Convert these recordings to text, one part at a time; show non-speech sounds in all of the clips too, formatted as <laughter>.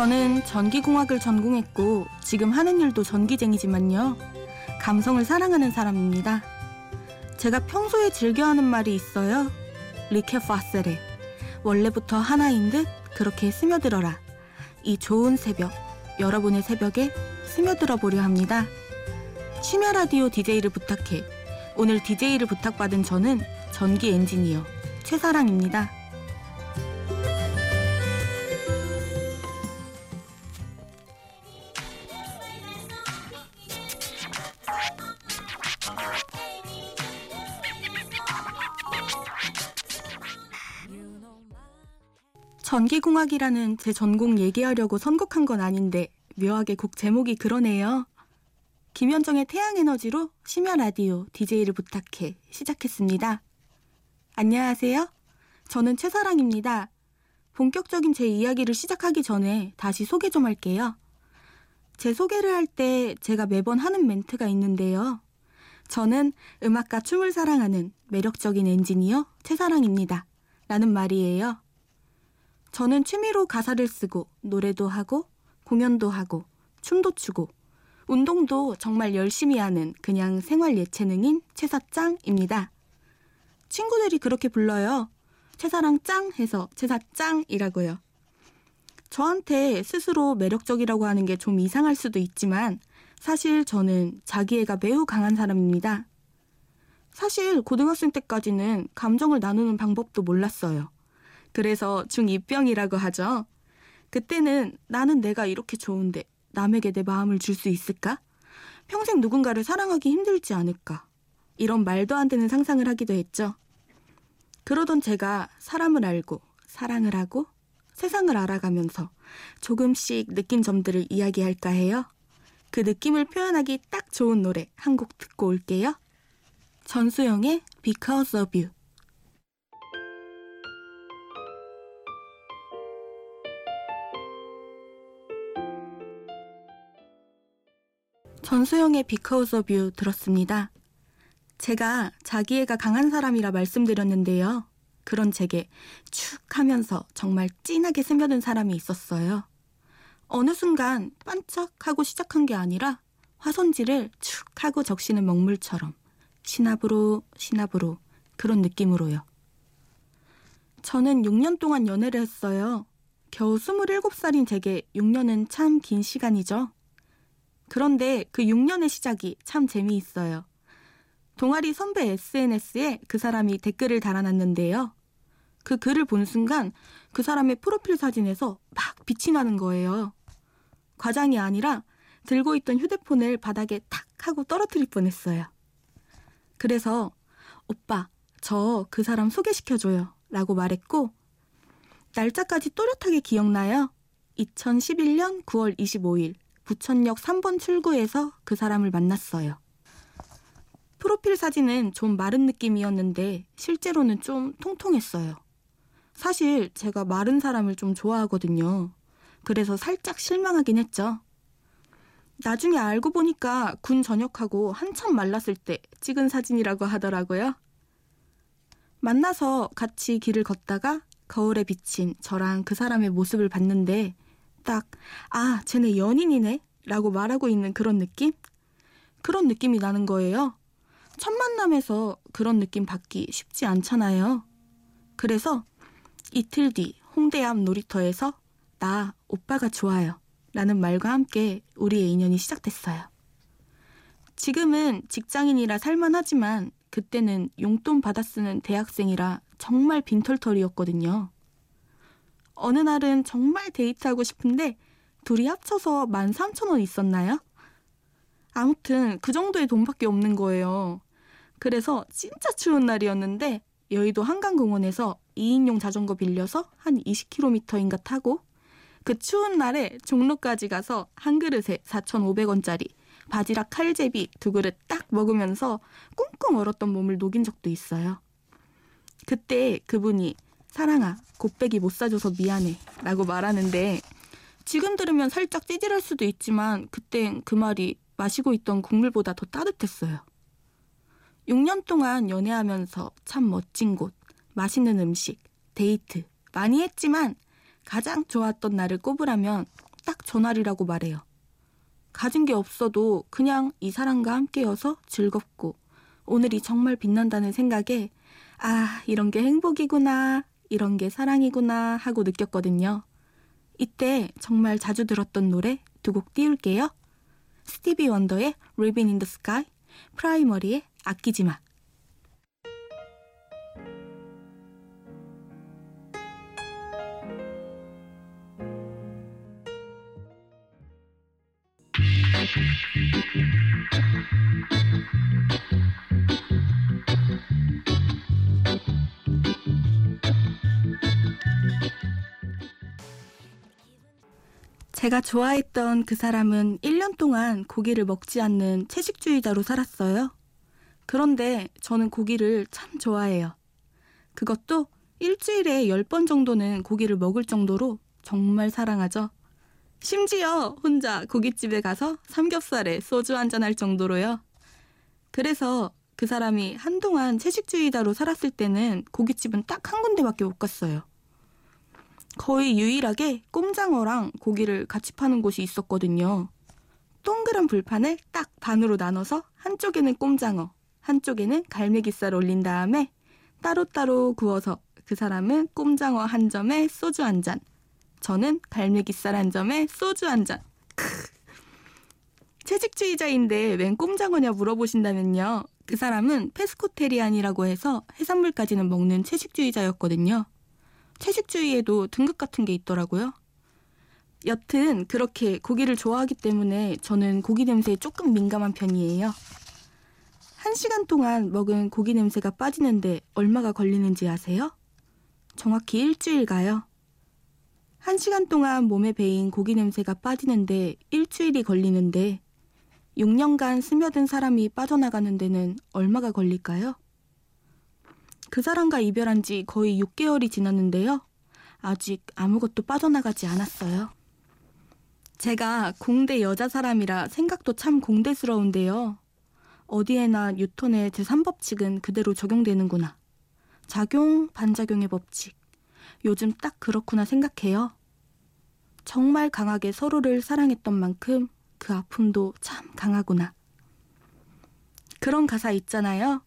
저는 전기공학을 전공했고 지금 하는 일도 전기쟁이지만요. 감성을 사랑하는 사람입니다. 제가 평소에 즐겨하는 말이 있어요. 리케 파세레. 원래부터 하나인 듯 그렇게 스며들어라. 이 좋은 새벽, 여러분의 새벽에 스며들어 보려 합니다. 심야 라디오 DJ를 부탁해. 오늘 DJ를 부탁받은 저는 전기 엔지니어 최사랑입니다. 전기공학이라는 제 전공 얘기하려고 선곡한 건 아닌데 묘하게 곡 제목이 그러네요. 김현정의 태양에너지로 심야 라디오 DJ를 부탁해 시작했습니다. 안녕하세요. 저는 최사랑입니다. 본격적인 제 이야기를 시작하기 전에 다시 소개 좀 할게요. 제 소개를 할 때 제가 매번 하는 멘트가 있는데요. 저는 음악과 춤을 사랑하는 매력적인 엔지니어 최사랑입니다. 라는 말이에요. 저는 취미로 가사를 쓰고 노래도 하고 공연도 하고 춤도 추고 운동도 정말 열심히 하는 그냥 생활 예체능인 최사짱입니다. 친구들이 그렇게 불러요. 최사랑 짱 해서 최사짱이라고요. 저한테 스스로 매력적이라고 하는 게 좀 이상할 수도 있지만 사실 저는 자기애가 매우 강한 사람입니다. 사실 고등학생 때까지는 감정을 나누는 방법도 몰랐어요. 그래서 중2병이라고 하죠. 그때는 나는 내가 이렇게 좋은데 남에게 내 마음을 줄 수 있을까? 평생 누군가를 사랑하기 힘들지 않을까? 이런 말도 안 되는 상상을 하기도 했죠. 그러던 제가 사람을 알고 사랑을 하고 세상을 알아가면서 조금씩 느낀 점들을 이야기할까 해요. 그 느낌을 표현하기 딱 좋은 노래 한 곡 듣고 올게요. 전수영의 Because of You 전수영의 of You 들었습니다. 제가 자기애가 강한 사람이라 말씀드렸는데요. 그런 제게 축 하면서 정말 진하게 스며든 사람이 있었어요. 어느 순간 반짝하고 시작한 게 아니라 화선지를 축 하고 적시는 먹물처럼 시나브로 시나브로 그런 느낌으로요. 저는 6년 동안 연애를 했어요. 겨우 27살인 제게 6년은 참 긴 시간이죠. 그런데 그 6년의 시작이 참 재미있어요. 동아리 선배 SNS에 그 사람이 댓글을 달아놨는데요. 그 글을 본 순간 그 사람의 프로필 사진에서 막 빛이 나는 거예요. 과장이 아니라 들고 있던 휴대폰을 바닥에 탁 하고 떨어뜨릴 뻔했어요. 그래서 오빠, 저 그 사람 소개시켜줘요. 라고 말했고, 날짜까지 또렷하게 기억나요. 2011년 9월 25일, 부천역 3번 출구에서 그 사람을 만났어요. 프로필 사진은 좀 마른 느낌이었는데 실제로는 좀 통통했어요. 사실 제가 마른 사람을 좀 좋아하거든요. 그래서 살짝 실망하긴 했죠. 나중에 알고 보니까 군 전역하고 한참 말랐을 때 찍은 사진이라고 하더라고요. 만나서 같이 길을 걷다가 거울에 비친 저랑 그 사람의 모습을 봤는데 딱, 아, 쟤네 연인이네? 라고 말하고 있는 그런 느낌? 그런 느낌이 나는 거예요. 첫 만남에서 그런 느낌 받기 쉽지 않잖아요. 그래서 이틀 뒤 홍대 앞 놀이터에서 나 오빠가 좋아요. 라는 말과 함께 우리의 인연이 시작됐어요. 지금은 직장인이라 살만하지만 그때는 용돈 받아 쓰는 대학생이라 정말 빈털털이었거든요. 어느 날은 정말 데이트하고 싶은데 둘이 합쳐서 13,000원 있었나요? 아무튼 그 정도의 돈밖에 없는 거예요. 그래서 진짜 추운 날이었는데 여의도 한강공원에서 2인용 자전거 빌려서 한 20km인가 타고 그 추운 날에 종로까지 가서 한 그릇에 4,500원짜리 바지락 칼제비 두 그릇 딱 먹으면서 꽁꽁 얼었던 몸을 녹인 적도 있어요. 그때 그분이 사랑아, 곱빼기 못 사줘서 미안해. 라고 말하는데 지금 들으면 살짝 찌질할 수도 있지만 그땐 그 말이 마시고 있던 국물보다 더 따뜻했어요. 6년 동안 연애하면서 참 멋진 곳, 맛있는 음식, 데이트 많이 했지만 가장 좋았던 날을 꼽으라면 딱 전날이라고 말해요. 가진 게 없어도 그냥 이 사람과 함께여서 즐겁고 오늘이 정말 빛난다는 생각에 아, 이런 게 행복이구나, 이런 게 사랑이구나 하고 느꼈거든요. 이때 정말 자주 들었던 노래 두 곡 띄울게요. 스티비 원더의 Living in the Sky, 프라이머리의 아끼지 마. 제가 좋아했던 그 사람은 1년 동안 고기를 먹지 않는 채식주의자로 살았어요. 그런데 저는 고기를 참 좋아해요. 그것도 일주일에 10번 정도는 고기를 먹을 정도로 정말 사랑하죠. 심지어 혼자 고깃집에 가서 삼겹살에 소주 한잔 할 정도로요. 그래서 그 사람이 한동안 채식주의자로 살았을 때는 고깃집은 딱 한 군데밖에 못 갔어요. 거의 유일하게 꼼장어랑 고기를 같이 파는 곳이 있었거든요. 동그란 불판을 딱 반으로 나눠서 한쪽에는 꼼장어, 한쪽에는 갈매기살 올린 다음에 따로따로 구워서 그 사람은 꼼장어 한 점에 소주 한 잔, 저는 갈매기살 한 점에 소주 한 잔. 채식주의자인데 웬 꼼장어냐 물어보신다면요. 그 사람은 페스코테리안이라고 해서 해산물까지는 먹는 채식주의자였거든요. 채식주의에도 등급 같은 게 있더라고요. 여튼 그렇게 고기를 좋아하기 때문에 저는 고기 냄새에 조금 민감한 편이에요. 한 시간 동안 먹은 고기 냄새가 빠지는데 얼마가 걸리는지 아세요? 정확히 일주일 가요. 한 시간 동안 몸에 배인 고기 냄새가 빠지는데 일주일이 걸리는데 6년간 스며든 사람이 빠져나가는 데는 얼마가 걸릴까요? 그 사람과 이별한 지 거의 6개월이 지났는데요. 아직 아무것도 빠져나가지 않았어요. 제가 공대 여자 사람이라 생각도 참 공대스러운데요. 어디에나 뉴턴의 제3법칙은 그대로 적용되는구나. 작용, 반작용의 법칙. 요즘 딱 그렇구나 생각해요. 정말 강하게 서로를 사랑했던 만큼 그 아픔도 참 강하구나. 그런 가사 있잖아요.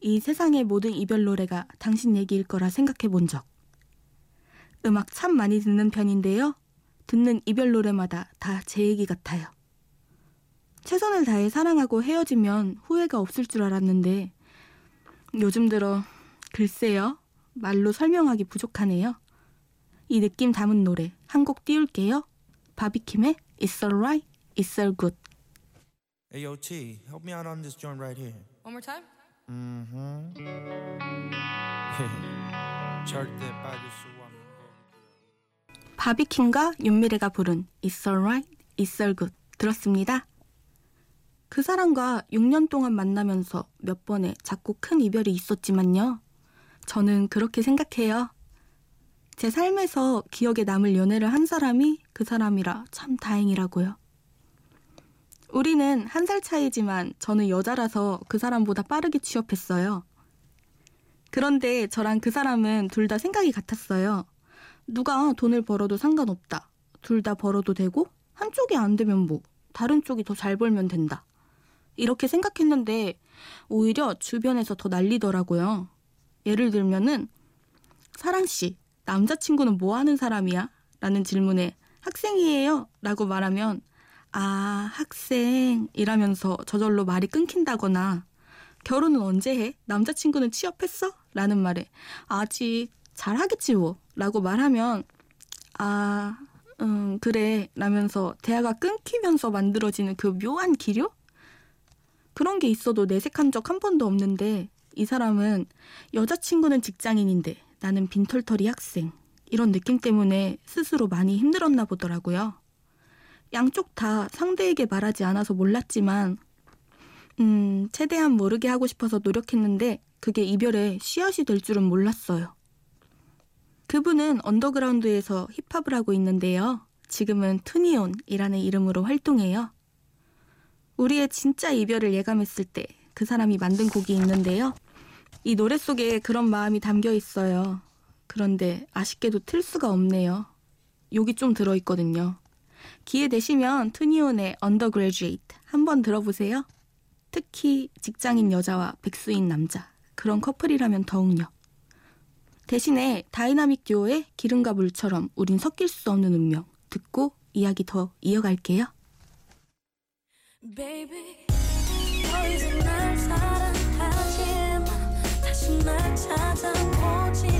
이 세상의 모든 이별 노래가 당신 얘기일 거라 생각해 본 적. 음악 참 많이 듣는 편인데요. 듣는 이별 노래마다 다 제 얘기 같아요. 최선을 다해 사랑하고 헤어지면 후회가 없을 줄 알았는데 요즘 들어 글쎄요. 말로 설명하기 부족하네요. 이 느낌 담은 노래 한 곡 띄울게요. 바비킴의 It's Alright, It's All Good. Hey, yo, T, help me out on this joint right here. One more time? Mm-hmm. <laughs> 절대 빠질 수 없는 거. 바비킴과 윤미래가 부른 It's Alright, It's All Good 들었습니다. 그 사람과 6년 동안 만나면서 몇 번의 작고 큰 이별이 있었지만요. 저는 그렇게 생각해요. 제 삶에서 기억에 남을 연애를 한 사람이 그 사람이라 참 다행이라고요. 우리는 한 살 차이지만 저는 여자라서 그 사람보다 빠르게 취업했어요. 그런데 저랑 그 사람은 둘 다 생각이 같았어요. 누가 돈을 벌어도 상관없다. 둘 다 벌어도 되고 한쪽이 안 되면 뭐 다른 쪽이 더 잘 벌면 된다. 이렇게 생각했는데 오히려 주변에서 더 난리더라고요. 예를 들면은 사랑 씨, 남자친구는 뭐 하는 사람이야? 라는 질문에 학생이에요. 라고 말하면 아, 학생 이라면서 저절로 말이 끊긴다거나 결혼은 언제 해? 남자친구는 취업했어? 라는 말에 아직 잘 하겠지 뭐 라고 말하면 아, 음, 그래 라면서 대화가 끊기면서 만들어지는 그 묘한 기류? 그런 게 있어도 내색한 적 한 번도 없는데 이 사람은 여자친구는 직장인인데 나는 빈털터리 학생 이런 느낌 때문에 스스로 많이 힘들었나 보더라고요. 양쪽 다 상대에게 말하지 않아서 몰랐지만 음, 최대한 모르게 하고 싶어서 노력했는데 그게 이별의 씨앗이 될 줄은 몰랐어요. 그분은 언더그라운드에서 힙합을 하고 있는데요. 지금은 투니온이라는 이름으로 활동해요. 우리의 진짜 이별을 예감했을 때 그 사람이 만든 곡이 있는데요. 이 노래 속에 그런 마음이 담겨 있어요. 그런데 아쉽게도 틀 수가 없네요. 욕이 좀 들어있거든요. 기회 되시면 투니온의 Undergraduate 한번 들어보세요. 특히 직장인 여자와 백수인 남자 그런 커플이라면 더욱요. 대신에 다이나믹 듀오의 기름과 물처럼 우린 섞일 수 없는 운명 듣고 이야기 더 이어갈게요. Baby, 다시 날 찾아보지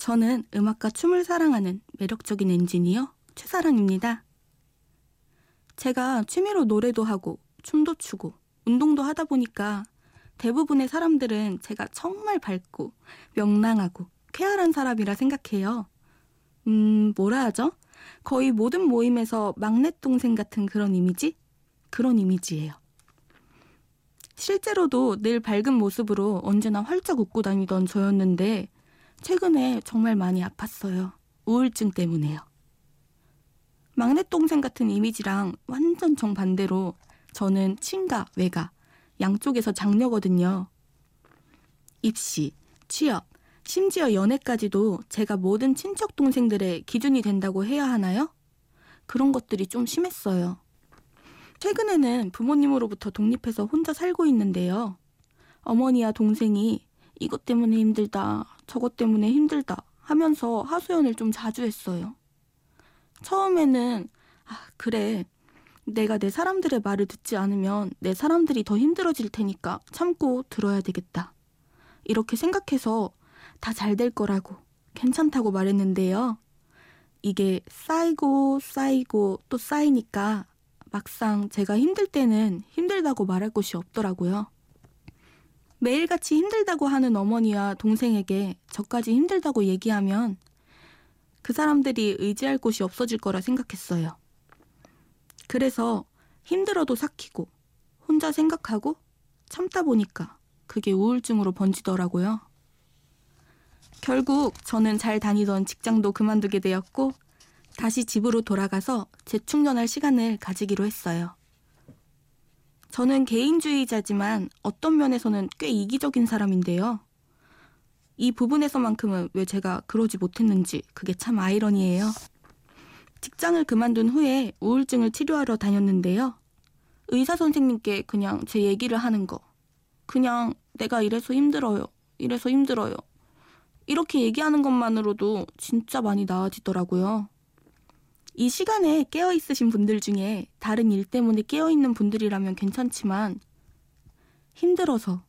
저는 음악과 춤을 사랑하는 매력적인 엔지니어 최사랑입니다. 제가 취미로 노래도 하고 춤도 추고 운동도 하다 보니까 대부분의 사람들은 제가 정말 밝고 명랑하고 쾌활한 사람이라 생각해요. 음, 뭐라 하죠? 거의 모든 모임에서 막내 동생 같은 그런 이미지? 그런 이미지예요. 실제로도 늘 밝은 모습으로 언제나 활짝 웃고 다니던 저였는데 최근에 정말 많이 아팠어요. 우울증 때문에요. 막내 동생 같은 이미지랑 완전 정반대로 저는 친가, 외가 양쪽에서 장녀거든요. 입시, 취업, 심지어 연애까지도 제가 모든 친척 동생들의 기준이 된다고 해야 하나요? 그런 것들이 좀 심했어요. 최근에는 부모님으로부터 독립해서 혼자 살고 있는데요. 어머니와 동생이 이것 때문에 힘들다, 저것 때문에 힘들다 하면서 하소연을 좀 자주 했어요. 처음에는, 아, 그래. 내가 내 사람들의 말을 듣지 않으면 내 사람들이 더 힘들어질 테니까 참고 들어야 되겠다. 이렇게 생각해서 다 잘 될 거라고 괜찮다고 말했는데요. 이게 쌓이고 쌓이고 또 쌓이니까 막상 제가 힘들 때는 힘들다고 말할 곳이 없더라고요. 매일같이 힘들다고 하는 어머니와 동생에게 저까지 힘들다고 얘기하면 그 사람들이 의지할 곳이 없어질 거라 생각했어요. 그래서 힘들어도 삭히고 혼자 생각하고 참다 보니까 그게 우울증으로 번지더라고요. 결국 저는 잘 다니던 직장도 그만두게 되었고 다시 집으로 돌아가서 재충전할 시간을 가지기로 했어요. 저는 개인주의자지만 어떤 면에서는 꽤 이기적인 사람인데요. 이 부분에서만큼은 왜 제가 그러지 못했는지 그게 참 아이러니해요. 직장을 그만둔 후에 우울증을 치료하러 다녔는데요. 의사 선생님께 그냥 제 얘기를 하는 거. 그냥 내가 이래서 힘들어요. 이래서 힘들어요. 이렇게 얘기하는 것만으로도 진짜 많이 나아지더라고요. 이 시간에 깨어 있으신 분들 중에 다른 일 때문에 깨어 있는 분들이라면 괜찮지만 힘들어서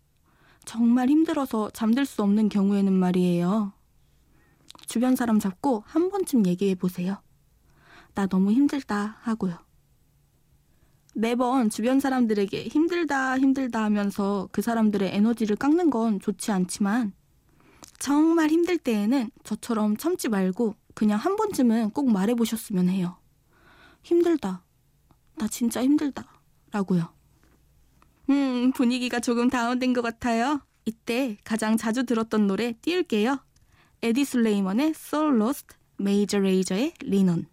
정말 힘들어서 잠들 수 없는 경우에는 말이에요. 주변 사람 잡고 한 번쯤 얘기해 보세요. 나 너무 힘들다 하고요. 매번 주변 사람들에게 힘들다 힘들다 하면서 그 사람들의 에너지를 깎는 건 좋지 않지만 정말 힘들 때에는 저처럼 참지 말고 그냥 한 번쯤은 꼭 말해보셨으면 해요. 힘들다. 나 진짜 힘들다. 라고요. 음, 분위기가 조금 다운된 것 같아요. 이때 가장 자주 들었던 노래 띄울게요. 에디 슬레이먼의 Soul Lost, 메이저 레이저의 리넌.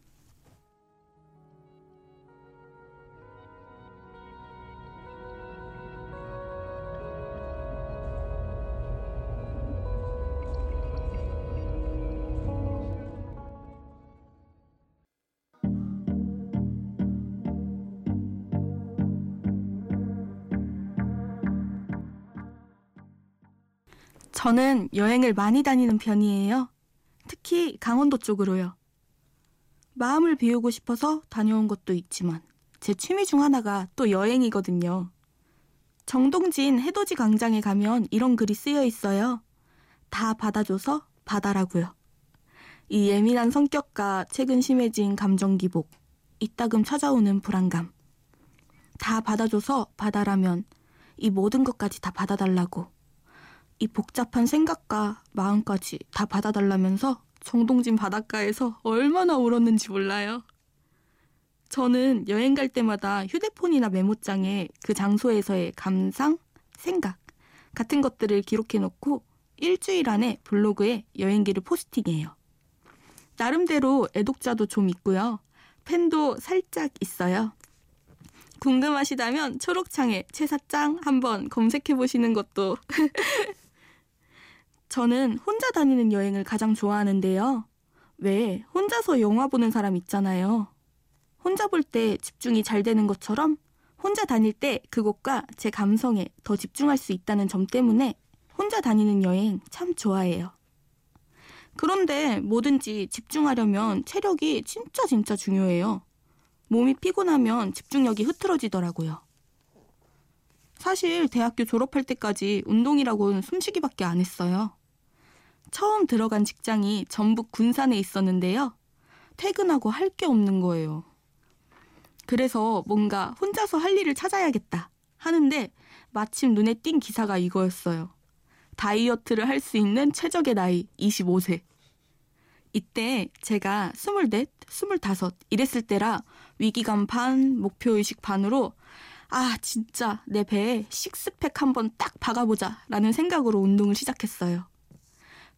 저는 여행을 많이 다니는 편이에요. 특히 강원도 쪽으로요. 마음을 비우고 싶어서 다녀온 것도 있지만 제 취미 중 하나가 또 여행이거든요. 정동진 해돋이 광장에 가면 이런 글이 쓰여 있어요. 다 받아줘서 받아라고요. 이 예민한 성격과 최근 심해진 감정 기복. 이따금 찾아오는 불안감. 다 받아줘서 받아라면 이 모든 것까지 다 받아달라고. 이 복잡한 생각과 마음까지 다 받아달라면서 정동진 바닷가에서 얼마나 울었는지 몰라요. 저는 여행 갈 때마다 휴대폰이나 메모장에 그 장소에서의 감상, 생각 같은 것들을 기록해 놓고 일주일 안에 블로그에 여행기를 포스팅해요. 나름대로 애독자도 좀 있고요. 팬도 살짝 있어요. 궁금하시다면 초록창에 최사짱 한번 검색해 보시는 것도 <laughs> 저는 혼자 다니는 여행을 가장 좋아하는데요. 왜 혼자서 영화 보는 사람 있잖아요. 혼자 볼 때 집중이 잘 되는 것처럼 혼자 다닐 때 그곳과 제 감성에 더 집중할 수 있다는 점 때문에 혼자 다니는 여행 참 좋아해요. 그런데 뭐든지 집중하려면 체력이 진짜 진짜 중요해요. 몸이 피곤하면 집중력이 흐트러지더라고요. 사실 대학교 졸업할 때까지 운동이라고는 숨쉬기밖에 안 했어요. 처음 들어간 직장이 전북 군산에 있었는데요. 퇴근하고 할 게 없는 거예요. 그래서 뭔가 혼자서 할 일을 찾아야겠다 하는데 마침 눈에 띈 기사가 이거였어요. 다이어트를 할 수 있는 최적의 나이 25세. 이때 제가 24, 25 이랬을 때라 위기감 반, 목표의식 반으로 아, 진짜 내 배에 식스팩 한번 딱 박아보자 라는 생각으로 운동을 시작했어요.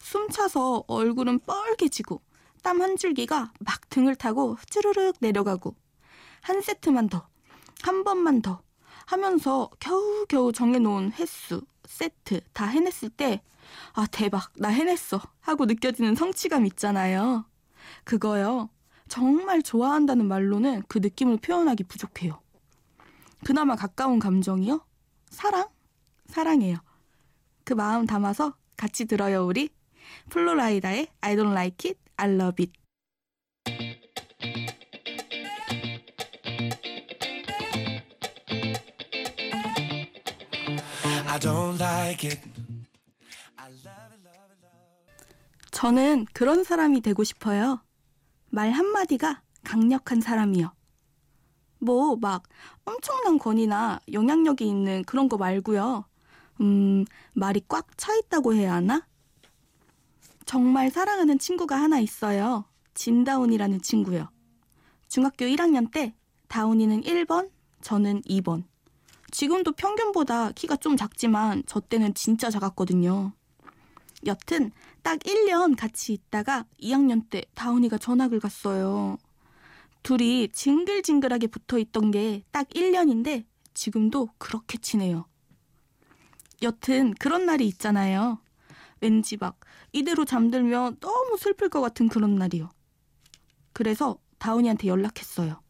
숨 차서 얼굴은 뻘개지고 땀 한 줄기가 막 등을 타고 쭈르륵 내려가고 한 세트만 더, 한 번만 더 하면서 겨우겨우 정해놓은 횟수, 세트 다 해냈을 때, 아, 대박, 나 해냈어. 하고 느껴지는 성취감 있잖아요. 그거요. 정말 좋아한다는 말로는 그 느낌을 표현하기 부족해요. 그나마 가까운 감정이요? 사랑? 사랑해요. 그 마음 담아서 같이 들어요, 우리. 플로라이다의 I don't like it, I love it. 저는 그런 사람이 되고 싶어요. 말 한마디가 강력한 사람이요. 뭐, 막, 엄청난 권위나 영향력이 있는 그런 거 말고요. 음, 말이 꽉 차 있다고 해야 하나? 정말 사랑하는 친구가 하나 있어요. 진다운이라는 친구요. 중학교 1학년 때 다운이는 1번, 저는 2번. 지금도 평균보다 키가 좀 작지만 저 때는 진짜 작았거든요. 여튼 딱 1년 같이 있다가 2학년 때 다운이가 전학을 갔어요. 둘이 징글징글하게 붙어 있던 게 딱 1년인데 지금도 그렇게 친해요. 여튼 그런 날이 있잖아요. 왠지 막 이대로 잠들면 너무 슬플 것 같은 그런 날이요. 그래서 다운이한테 연락했어요.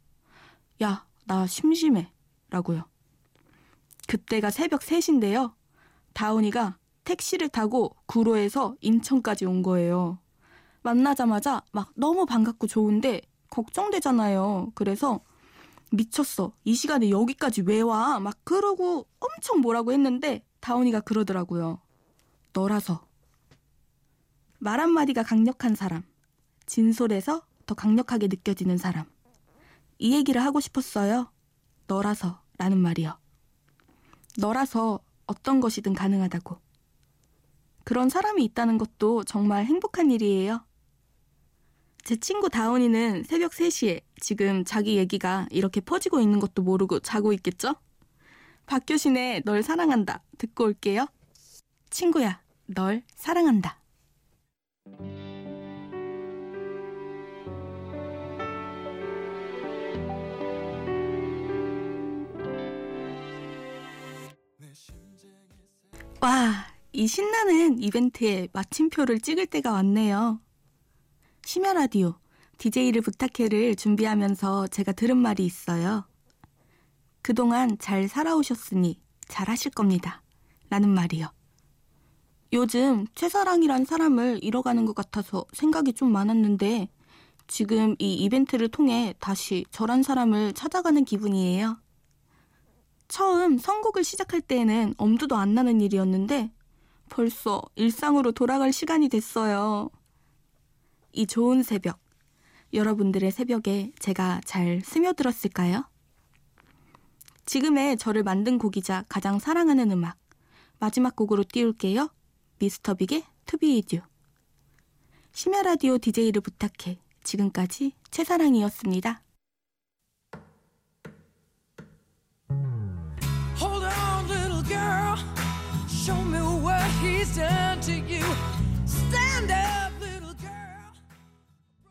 야, 나 심심해. 라고요. 그때가 새벽 3시인데요. 다운이가 택시를 타고 구로에서 인천까지 온 거예요. 만나자마자 막 너무 반갑고 좋은데 걱정되잖아요. 그래서 미쳤어. 이 시간에 여기까지 왜 와? 막 그러고 엄청 뭐라고 했는데 다운이가 그러더라고요. 너라서. 말 한마디가 강력한 사람. 진솔해서 더 강력하게 느껴지는 사람. 이 얘기를 하고 싶었어요. 너라서 라는 말이요. 너라서 어떤 것이든 가능하다고. 그런 사람이 있다는 것도 정말 행복한 일이에요. 제 친구 다운이는 새벽 3시에 지금 자기 얘기가 이렇게 퍼지고 있는 것도 모르고 자고 있겠죠? 박효신의 널 사랑한다 듣고 올게요. 친구야, 널 사랑한다. 와, 이 신나는 이벤트에 마침표를 찍을 때가 왔네요. 심야 라디오 DJ를 부탁해를 준비하면서 제가 들은 말이 있어요. 그동안 잘 살아오셨으니 잘하실 겁니다. 라는 말이요. 요즘 최사랑이란 사람을 잃어가는 것 같아서 생각이 좀 많았는데 지금 이 이벤트를 통해 다시 저란 사람을 찾아가는 기분이에요. 처음 선곡을 시작할 때에는 엄두도 안 나는 일이었는데 벌써 일상으로 돌아갈 시간이 됐어요. 이 좋은 새벽. 여러분들의 새벽에 제가 잘 스며들었을까요? 지금의 저를 만든 곡이자 가장 사랑하는 음악 마지막 곡으로 띄울게요. 미스터 빅의 투비이듀 심야 라디오 DJ를 부탁해 지금까지 최사랑이었습니다. he's done to you.